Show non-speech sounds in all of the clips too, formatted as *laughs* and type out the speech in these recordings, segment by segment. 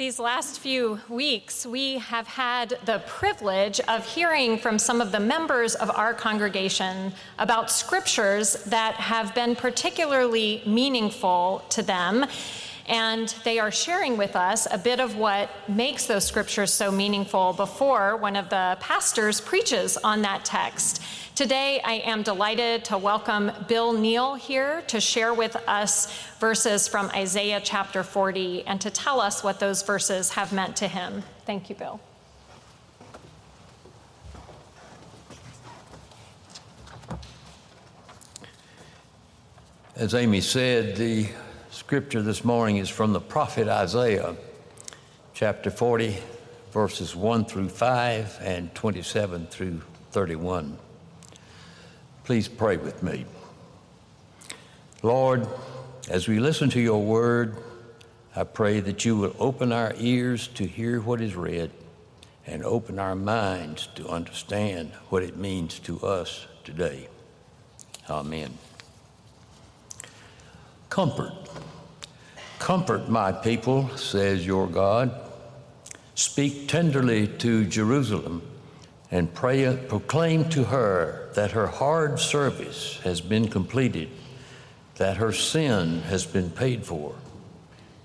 These last few weeks, we have had the privilege of hearing from some of the members of our congregation about scriptures that have been particularly meaningful to them. And they are sharing with us a bit of what makes those scriptures so meaningful before one of the pastors preaches on that text. Today, I am delighted to welcome Bill Neal here to share with us verses from Isaiah chapter 40 and to tell us what those verses have meant to him. Thank you, Bill. As Amy said, the scripture this morning is from the prophet Isaiah, chapter 40, verses 1 through 5 and 27 through 31. Please pray with me. Lord, as we listen to your word, I pray that you will open our ears to hear what is read and open our minds to understand what it means to us today. Amen. Comfort. Comfort my people, says your God. Speak tenderly to Jerusalem and pray, proclaim to her that her hard service has been completed, that her sin has been paid for,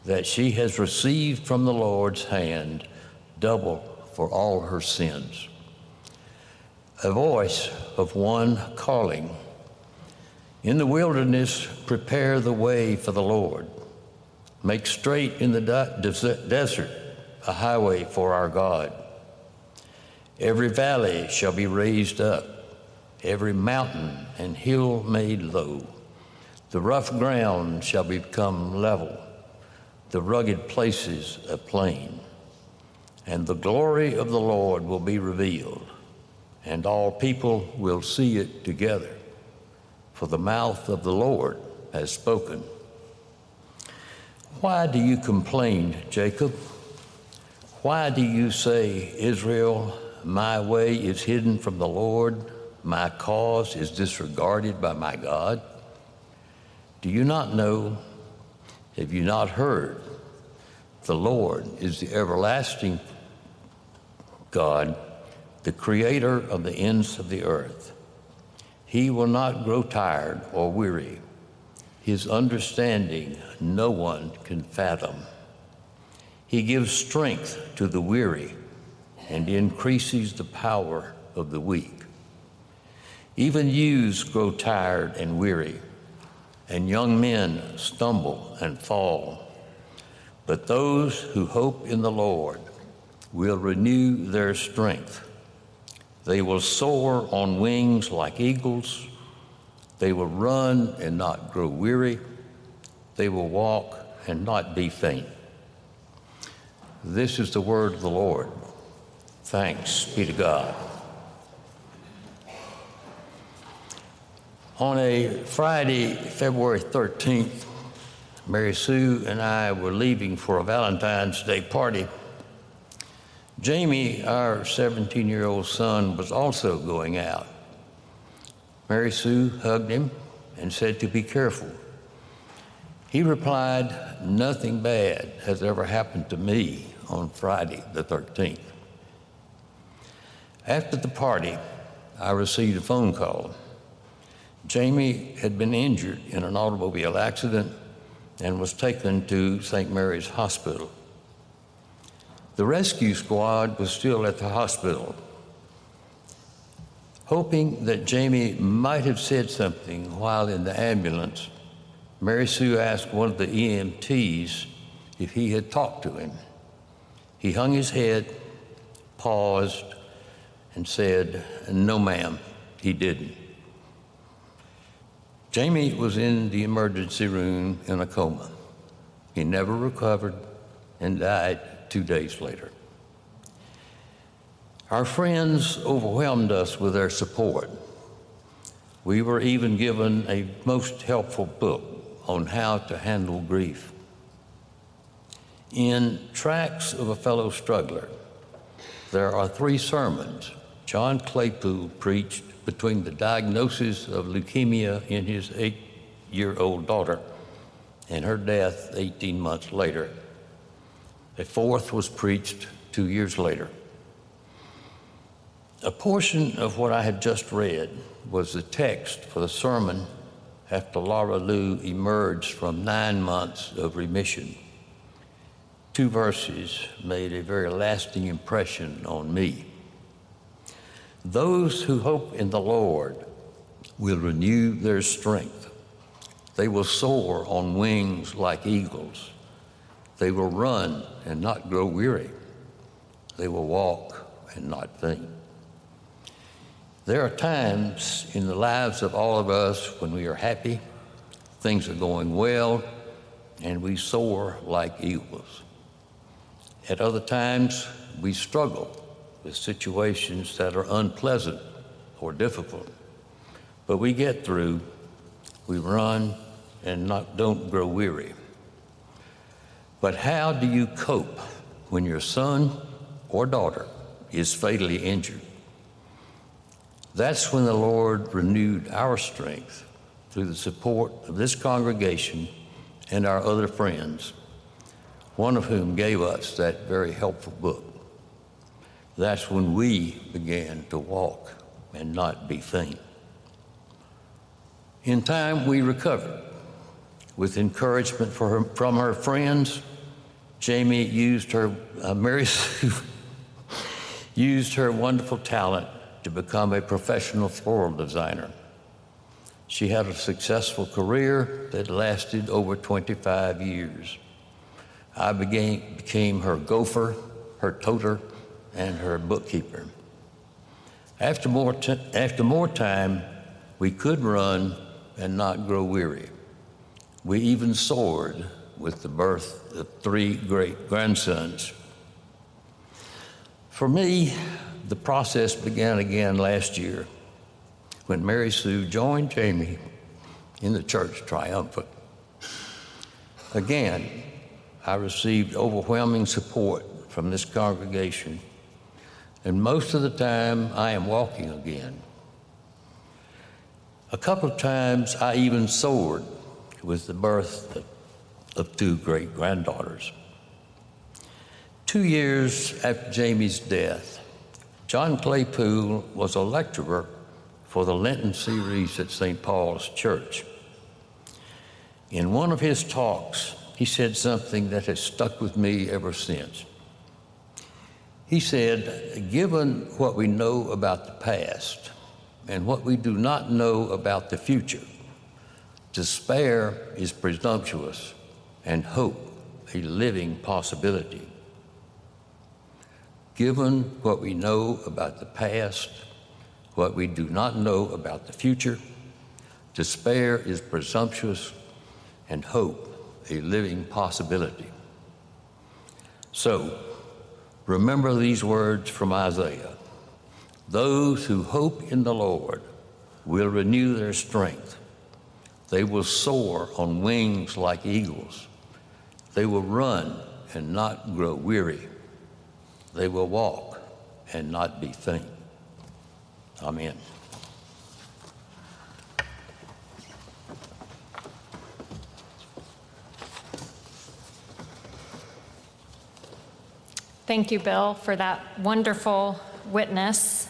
that she has received from the Lord's hand double for all her sins. A voice of one calling, In the wilderness, prepare the way for the Lord. Make straight in the desert a highway for our God. Every valley shall be raised up, every mountain and hill made low. The rough ground shall become level, the rugged places a plain. And the glory of the Lord will be revealed, and all people will see it together. For the mouth of the Lord has spoken. Why do you complain, Jacob? Why do you say, Israel, my way is hidden from the Lord, my cause is disregarded by my God. Do you not know? Have you not heard? The Lord is the everlasting God, the creator of the ends of the earth. He will not grow tired or weary. His understanding no one can fathom. He gives strength to the weary and increases the power of the weak. Even youths grow tired and weary, and young men stumble and fall. But those who hope in the Lord will renew their strength. They will soar on wings like eagles. They will run and not grow weary. They will walk and not be faint. This is the word of the Lord. Thanks be to God. On a Friday, February 13th, Mary Sue and I were leaving for a Valentine's Day party. Jamie, our 17 year old son, was also going out. Mary Sue hugged him and said to be careful. He replied, Nothing bad has ever happened to me on Friday the 13th. After the party, I received a phone call. Jamie had been injured in an automobile accident and was taken to St. Mary's Hospital. The rescue squad was still at the hospital. Hoping that Jamie might have said something while in the ambulance, Mary Sue asked one of the EMTs if he had talked to him. He hung his head, paused, and said, No, ma'am, he didn't. Jamie was in the emergency room in a coma. He never recovered and died two days later. Our friends overwhelmed us with their support. We were even given a most helpful book on how to handle grief. In Tracks of a Fellow Struggler, there are three sermons John Claypool preached between the diagnosis of leukemia in his eight year old daughter and her death 18 months later. A fourth was preached two years later. A portion of what I had just read was the text for the sermon after Laura Lue emerged from nine months of remission. Two verses made a very lasting impression on me. Those who hope in the Lord will renew their strength. They will soar on wings like eagles. They will run and not grow weary. They will walk and not faint. There are times in the lives of all of us when we are happy, things are going well, and we soar like eagles. At other times, we struggle with situations that are unpleasant or difficult. But we get through, we run, and not, don't grow weary. But how do you cope when your son or daughter is fatally injured? That's when the Lord renewed our strength through the support of this congregation and our other friends, one of whom gave us that very helpful book. That's when we began to walk and not be faint. In time, we recovered. With encouragement her, from her friends, Jamie used her, uh, Mary *laughs* Sue used her wonderful talent to become a professional floral designer. She had a successful career that lasted over 25 years. I began, became her gopher, her toter, and her bookkeeper. After more, t- after more time, we could run and not grow weary. We even soared with the birth of three great grandsons. For me, the process began again last year when Mary Sue joined Jamie in the church triumphant. Again, I received overwhelming support from this congregation, and most of the time I am walking again. A couple of times I even soared with the birth of two great granddaughters. Two years after Jamie's death, John Claypool was a lecturer for the Lenten series at St. Paul's Church. In one of his talks, he said something that has stuck with me ever since. He said, Given what we know about the past and what we do not know about the future, despair is presumptuous and hope a living possibility. Given what we know about the past, what we do not know about the future, despair is presumptuous and hope a living possibility. So, remember these words from Isaiah Those who hope in the Lord will renew their strength. They will soar on wings like eagles. They will run and not grow weary. They will walk and not be faint. Amen. Thank you, Bill, for that wonderful witness.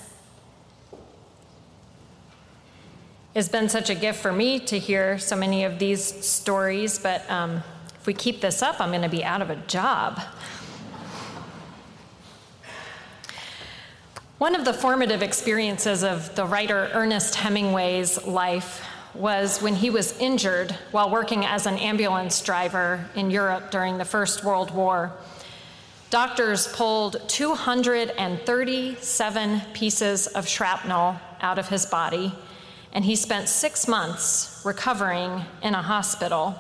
It's been such a gift for me to hear so many of these stories, but um, if we keep this up, I'm going to be out of a job. One of the formative experiences of the writer Ernest Hemingway's life was when he was injured while working as an ambulance driver in Europe during the First World War. Doctors pulled 237 pieces of shrapnel out of his body, and he spent six months recovering in a hospital.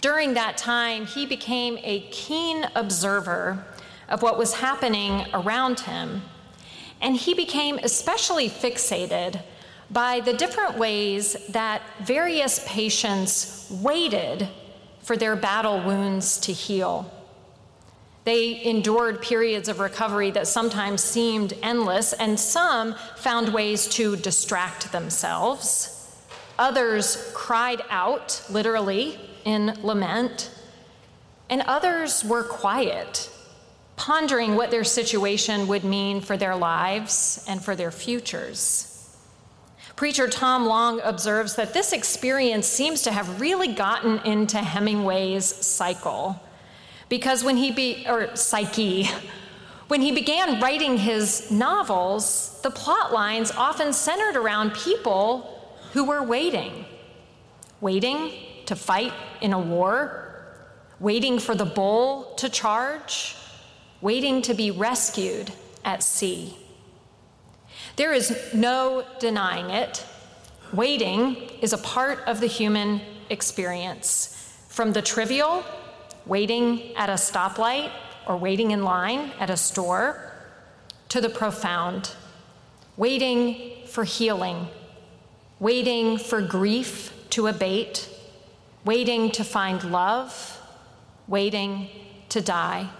During that time, he became a keen observer of what was happening around him and he became especially fixated by the different ways that various patients waited for their battle wounds to heal. They endured periods of recovery that sometimes seemed endless, and some found ways to distract themselves. Others cried out, literally, in lament. and others were quiet, pondering what their situation would mean for their lives and for their futures. Preacher Tom Long observes that this experience seems to have really gotten into Hemingway's cycle. Because when he be, or psyche, when he began writing his novels, the plot lines often centered around people who were waiting. Waiting to fight in a war, waiting for the bull to charge, waiting to be rescued at sea. There is no denying it. Waiting is a part of the human experience. From the trivial, waiting at a stoplight or waiting in line at a store, to the profound, waiting for healing, waiting for grief to abate, waiting to find love, waiting to die.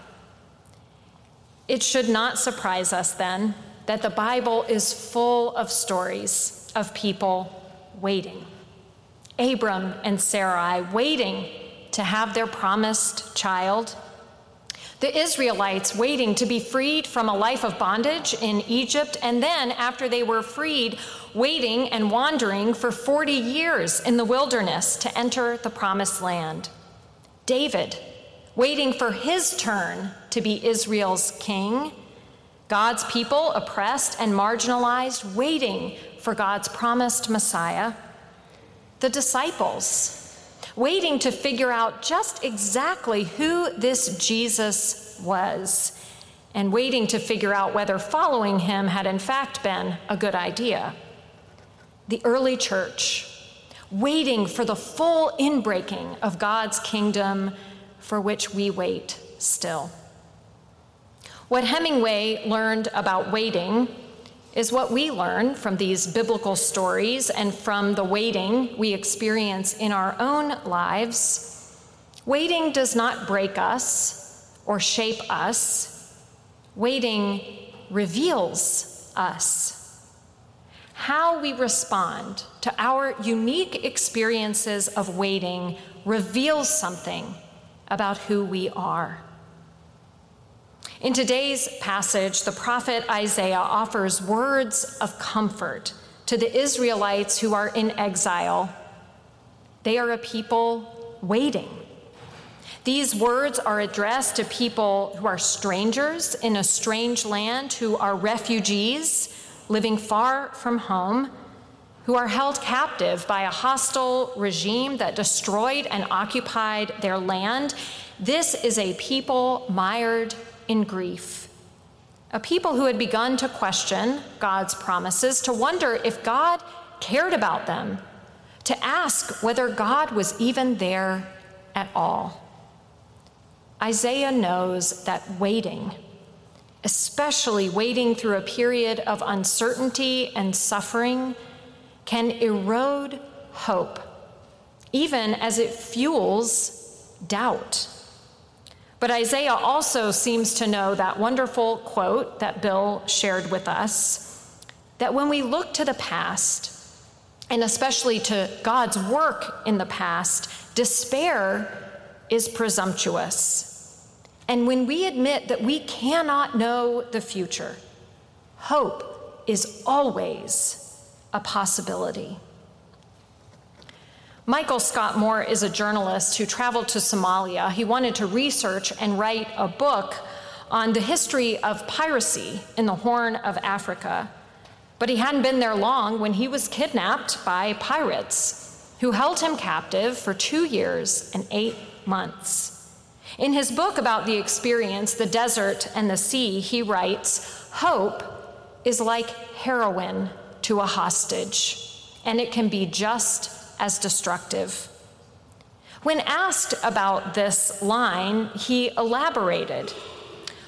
It should not surprise us then that the Bible is full of stories of people waiting. Abram and Sarai waiting to have their promised child. The Israelites waiting to be freed from a life of bondage in Egypt, and then, after they were freed, waiting and wandering for 40 years in the wilderness to enter the promised land. David waiting for his turn to be Israel's king. God's people oppressed and marginalized, waiting for God's promised Messiah. The disciples waiting to figure out just exactly who this Jesus was, and waiting to figure out whether following him had in fact been a good idea. The early church, waiting for the full inbreaking of God's kingdom for which we wait still. What Hemingway learned about waiting is what we learn from these biblical stories and from the waiting we experience in our own lives. Waiting does not break us or shape us, waiting reveals us. How we respond to our unique experiences of waiting reveals something about who we are. In today's passage, the prophet Isaiah offers words of comfort to the Israelites who are in exile. They are a people waiting. These words are addressed to people who are strangers in a strange land, who are refugees living far from home, who are held captive by a hostile regime that destroyed and occupied their land. This is a people mired in grief. A people who had begun to question God's promises, to wonder if God cared about them, to ask whether God was even there at all. Isaiah knows that waiting, especially waiting through a period of uncertainty and suffering, can erode hope, even as it fuels doubt. But Isaiah also seems to know that wonderful quote that Bill shared with us that when we look to the past, and especially to God's work in the past, despair is presumptuous. And when we admit that we cannot know the future, hope is always a possibility. Michael Scott Moore is a journalist who traveled to Somalia. He wanted to research and write a book on the history of piracy in the Horn of Africa. But he hadn't been there long when he was kidnapped by pirates who held him captive for two years and eight months. In his book about the experience, The Desert and the Sea, he writes Hope is like heroin to a hostage, and it can be just as destructive. When asked about this line, he elaborated.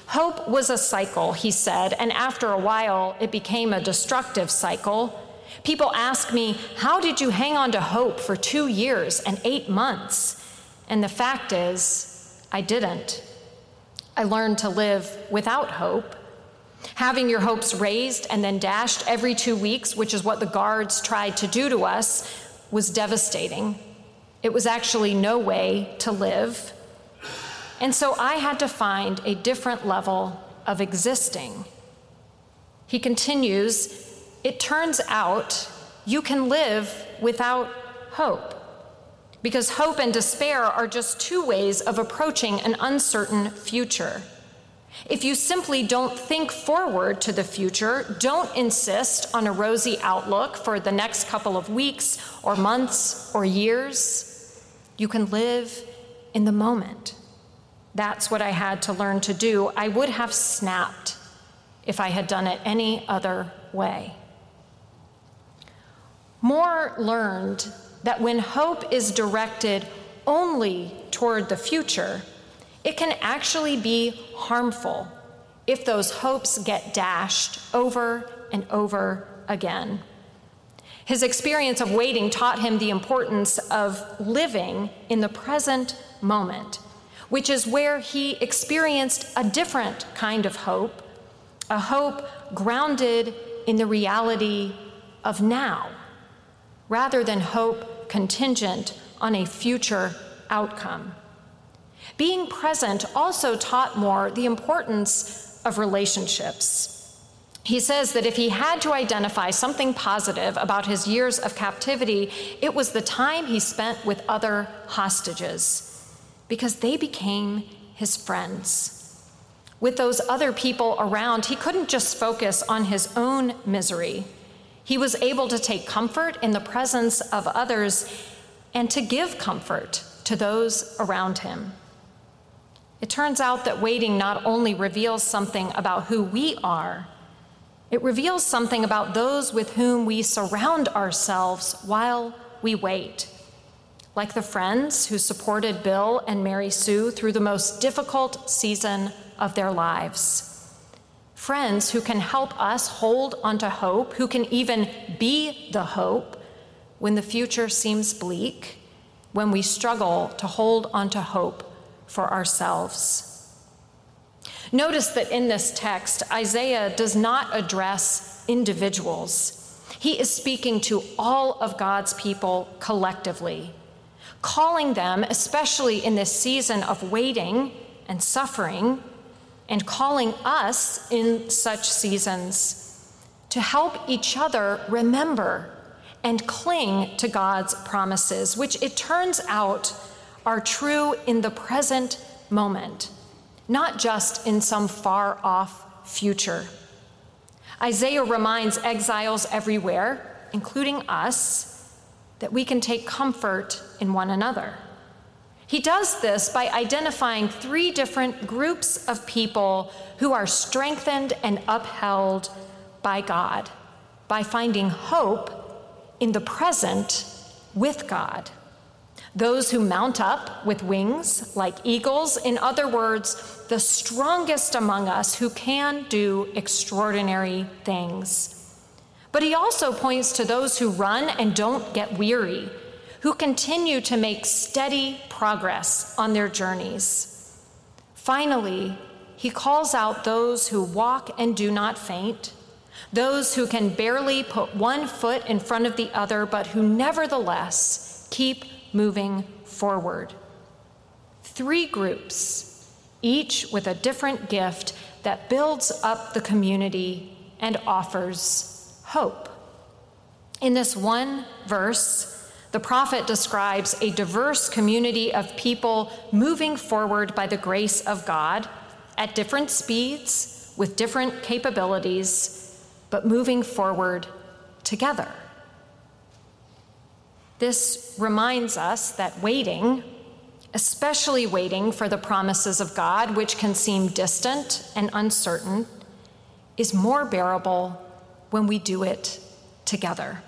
Hope was a cycle, he said, and after a while it became a destructive cycle. People ask me, How did you hang on to hope for two years and eight months? And the fact is, I didn't. I learned to live without hope. Having your hopes raised and then dashed every two weeks, which is what the guards tried to do to us, was devastating. It was actually no way to live. And so I had to find a different level of existing. He continues, It turns out you can live without hope. Because hope and despair are just two ways of approaching an uncertain future. If you simply don't think forward to the future, don't insist on a rosy outlook for the next couple of weeks or months or years, you can live in the moment. That's what I had to learn to do. I would have snapped if I had done it any other way. Moore learned that when hope is directed only toward the future, it can actually be harmful if those hopes get dashed over and over again. His experience of waiting taught him the importance of living in the present moment, which is where he experienced a different kind of hope, a hope grounded in the reality of now, rather than hope contingent on a future outcome. Being present also taught Moore the importance of relationships. He says that if he had to identify something positive about his years of captivity, it was the time he spent with other hostages, because they became his friends. With those other people around, he couldn't just focus on his own misery. He was able to take comfort in the presence of others and to give comfort to those around him. It turns out that waiting not only reveals something about who we are, it reveals something about those with whom we surround ourselves while we wait. Like the friends who supported Bill and Mary Sue through the most difficult season of their lives. Friends who can help us hold onto hope, who can even be the hope when the future seems bleak, when we struggle to hold onto hope for ourselves. Notice that in this text, Isaiah does not address individuals. He is speaking to all of God's people collectively, calling them, especially in this season of waiting and suffering, and calling us in such seasons to help each other remember and cling to God's promises, which it turns out are true in the present moment, not just in some far off future. Isaiah reminds exiles everywhere, including us, that we can take comfort in one another. He does this by identifying three different groups of people who are strengthened and upheld by God, by finding hope in the present with God. Those who mount up with wings like eagles, in other words, the strongest among us who can do extraordinary things. But he also points to those who run and don't get weary, who continue to make steady progress on their journeys. Finally, he calls out those who walk and do not faint, those who can barely put one foot in front of the other, but who nevertheless keep moving forward. Three groups, each with a different gift that builds up the community and offers hope. In this one verse, the prophet describes a diverse community of people moving forward by the grace of God at different speeds, with different capabilities, but moving forward together. This reminds us that waiting, especially waiting for the promises of God, which can seem distant and uncertain, is more bearable when we do it together.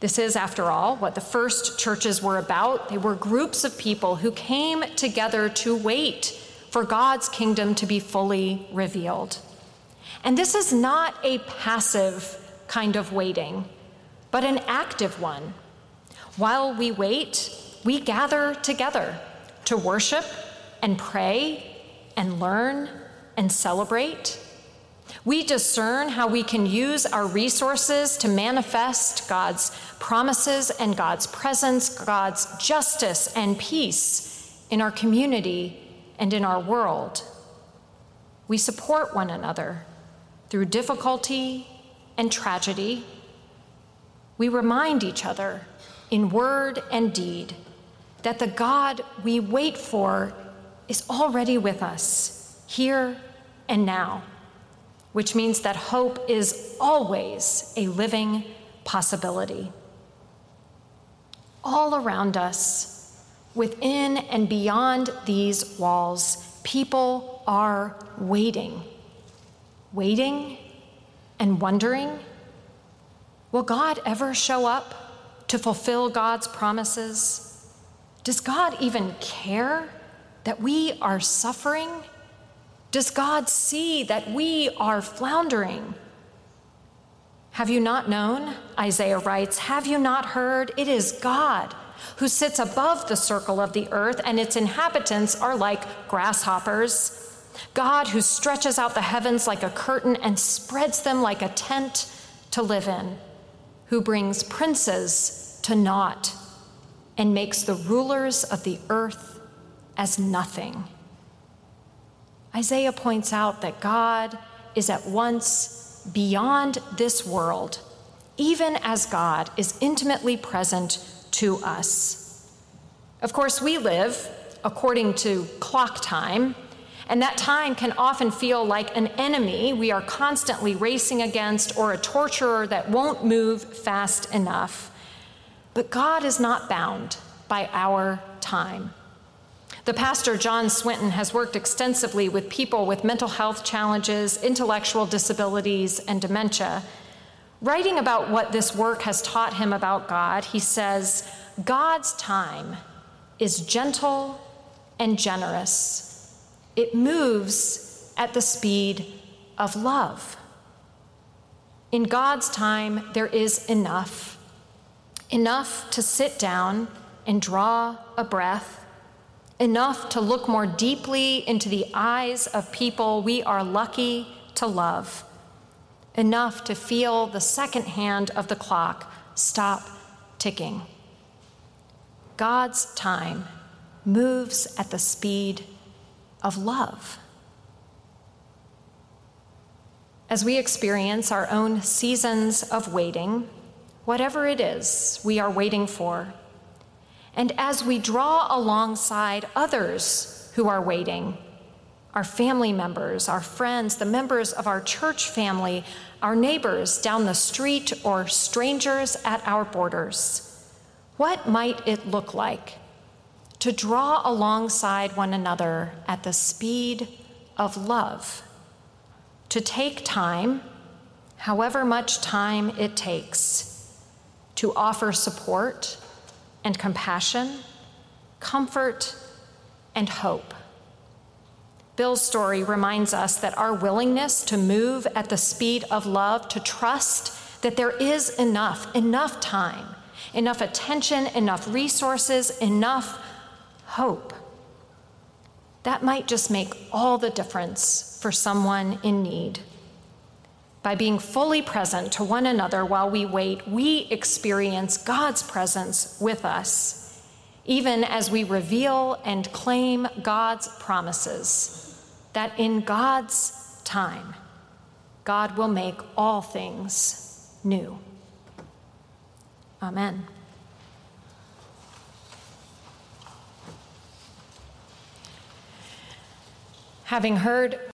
This is, after all, what the first churches were about. They were groups of people who came together to wait for God's kingdom to be fully revealed. And this is not a passive kind of waiting, but an active one while we wait, we gather together to worship and pray and learn and celebrate. We discern how we can use our resources to manifest God's promises and God's presence, God's justice and peace in our community and in our world. We support one another through difficulty and tragedy. We remind each other in word and deed that the God we wait for is already with us, here and now, which means that hope is always a living possibility. All around us, within and beyond these walls, people are waiting. Waiting and wondering will God ever show up to fulfill God's promises? Does God even care that we are suffering? Does God see that we are floundering? Have you not known? Isaiah writes, Have you not heard? It is God who sits above the circle of the earth, and its inhabitants are like grasshoppers. God who stretches out the heavens like a curtain and spreads them like a tent to live in, who brings princes to naught and makes the rulers of the earth as nothing. Isaiah points out that God is at once beyond this world, even as God is intimately present to us. Of course, we live according to clock time and that time can often feel like an enemy we are constantly racing against or a torturer that won't move fast enough. But God is not bound by our time. The pastor, John Swinton, has worked extensively with people with mental health challenges, intellectual disabilities, and dementia. Writing about what this work has taught him about God, he says, God's time is gentle and generous it moves at the speed of love. In God's time, there is enough. Enough to sit down and draw a breath. Enough to look more deeply into the eyes of people we are lucky to love. Enough to feel the second hand of the clock stop ticking. God's time moves at the speed of love. As we experience our own seasons of waiting, whatever it is we are waiting for, and as we draw alongside others who are waiting, our family members, our friends, the members of our church family, our neighbors down the street, or strangers at our borders, what might it look like to draw alongside one another at the speed of love, to take time, however much time it takes, to offer support and compassion, comfort and hope. Bill's story reminds us that our willingness to move at the speed of love, to trust that there is enough, enough time, enough attention, enough resources, enough hope. That might just make all the difference for someone in need. By being fully present to one another while we wait, we experience God's presence with us, even as we reveal and claim God's promises that in God's time, God will make all things new. Amen. Having heard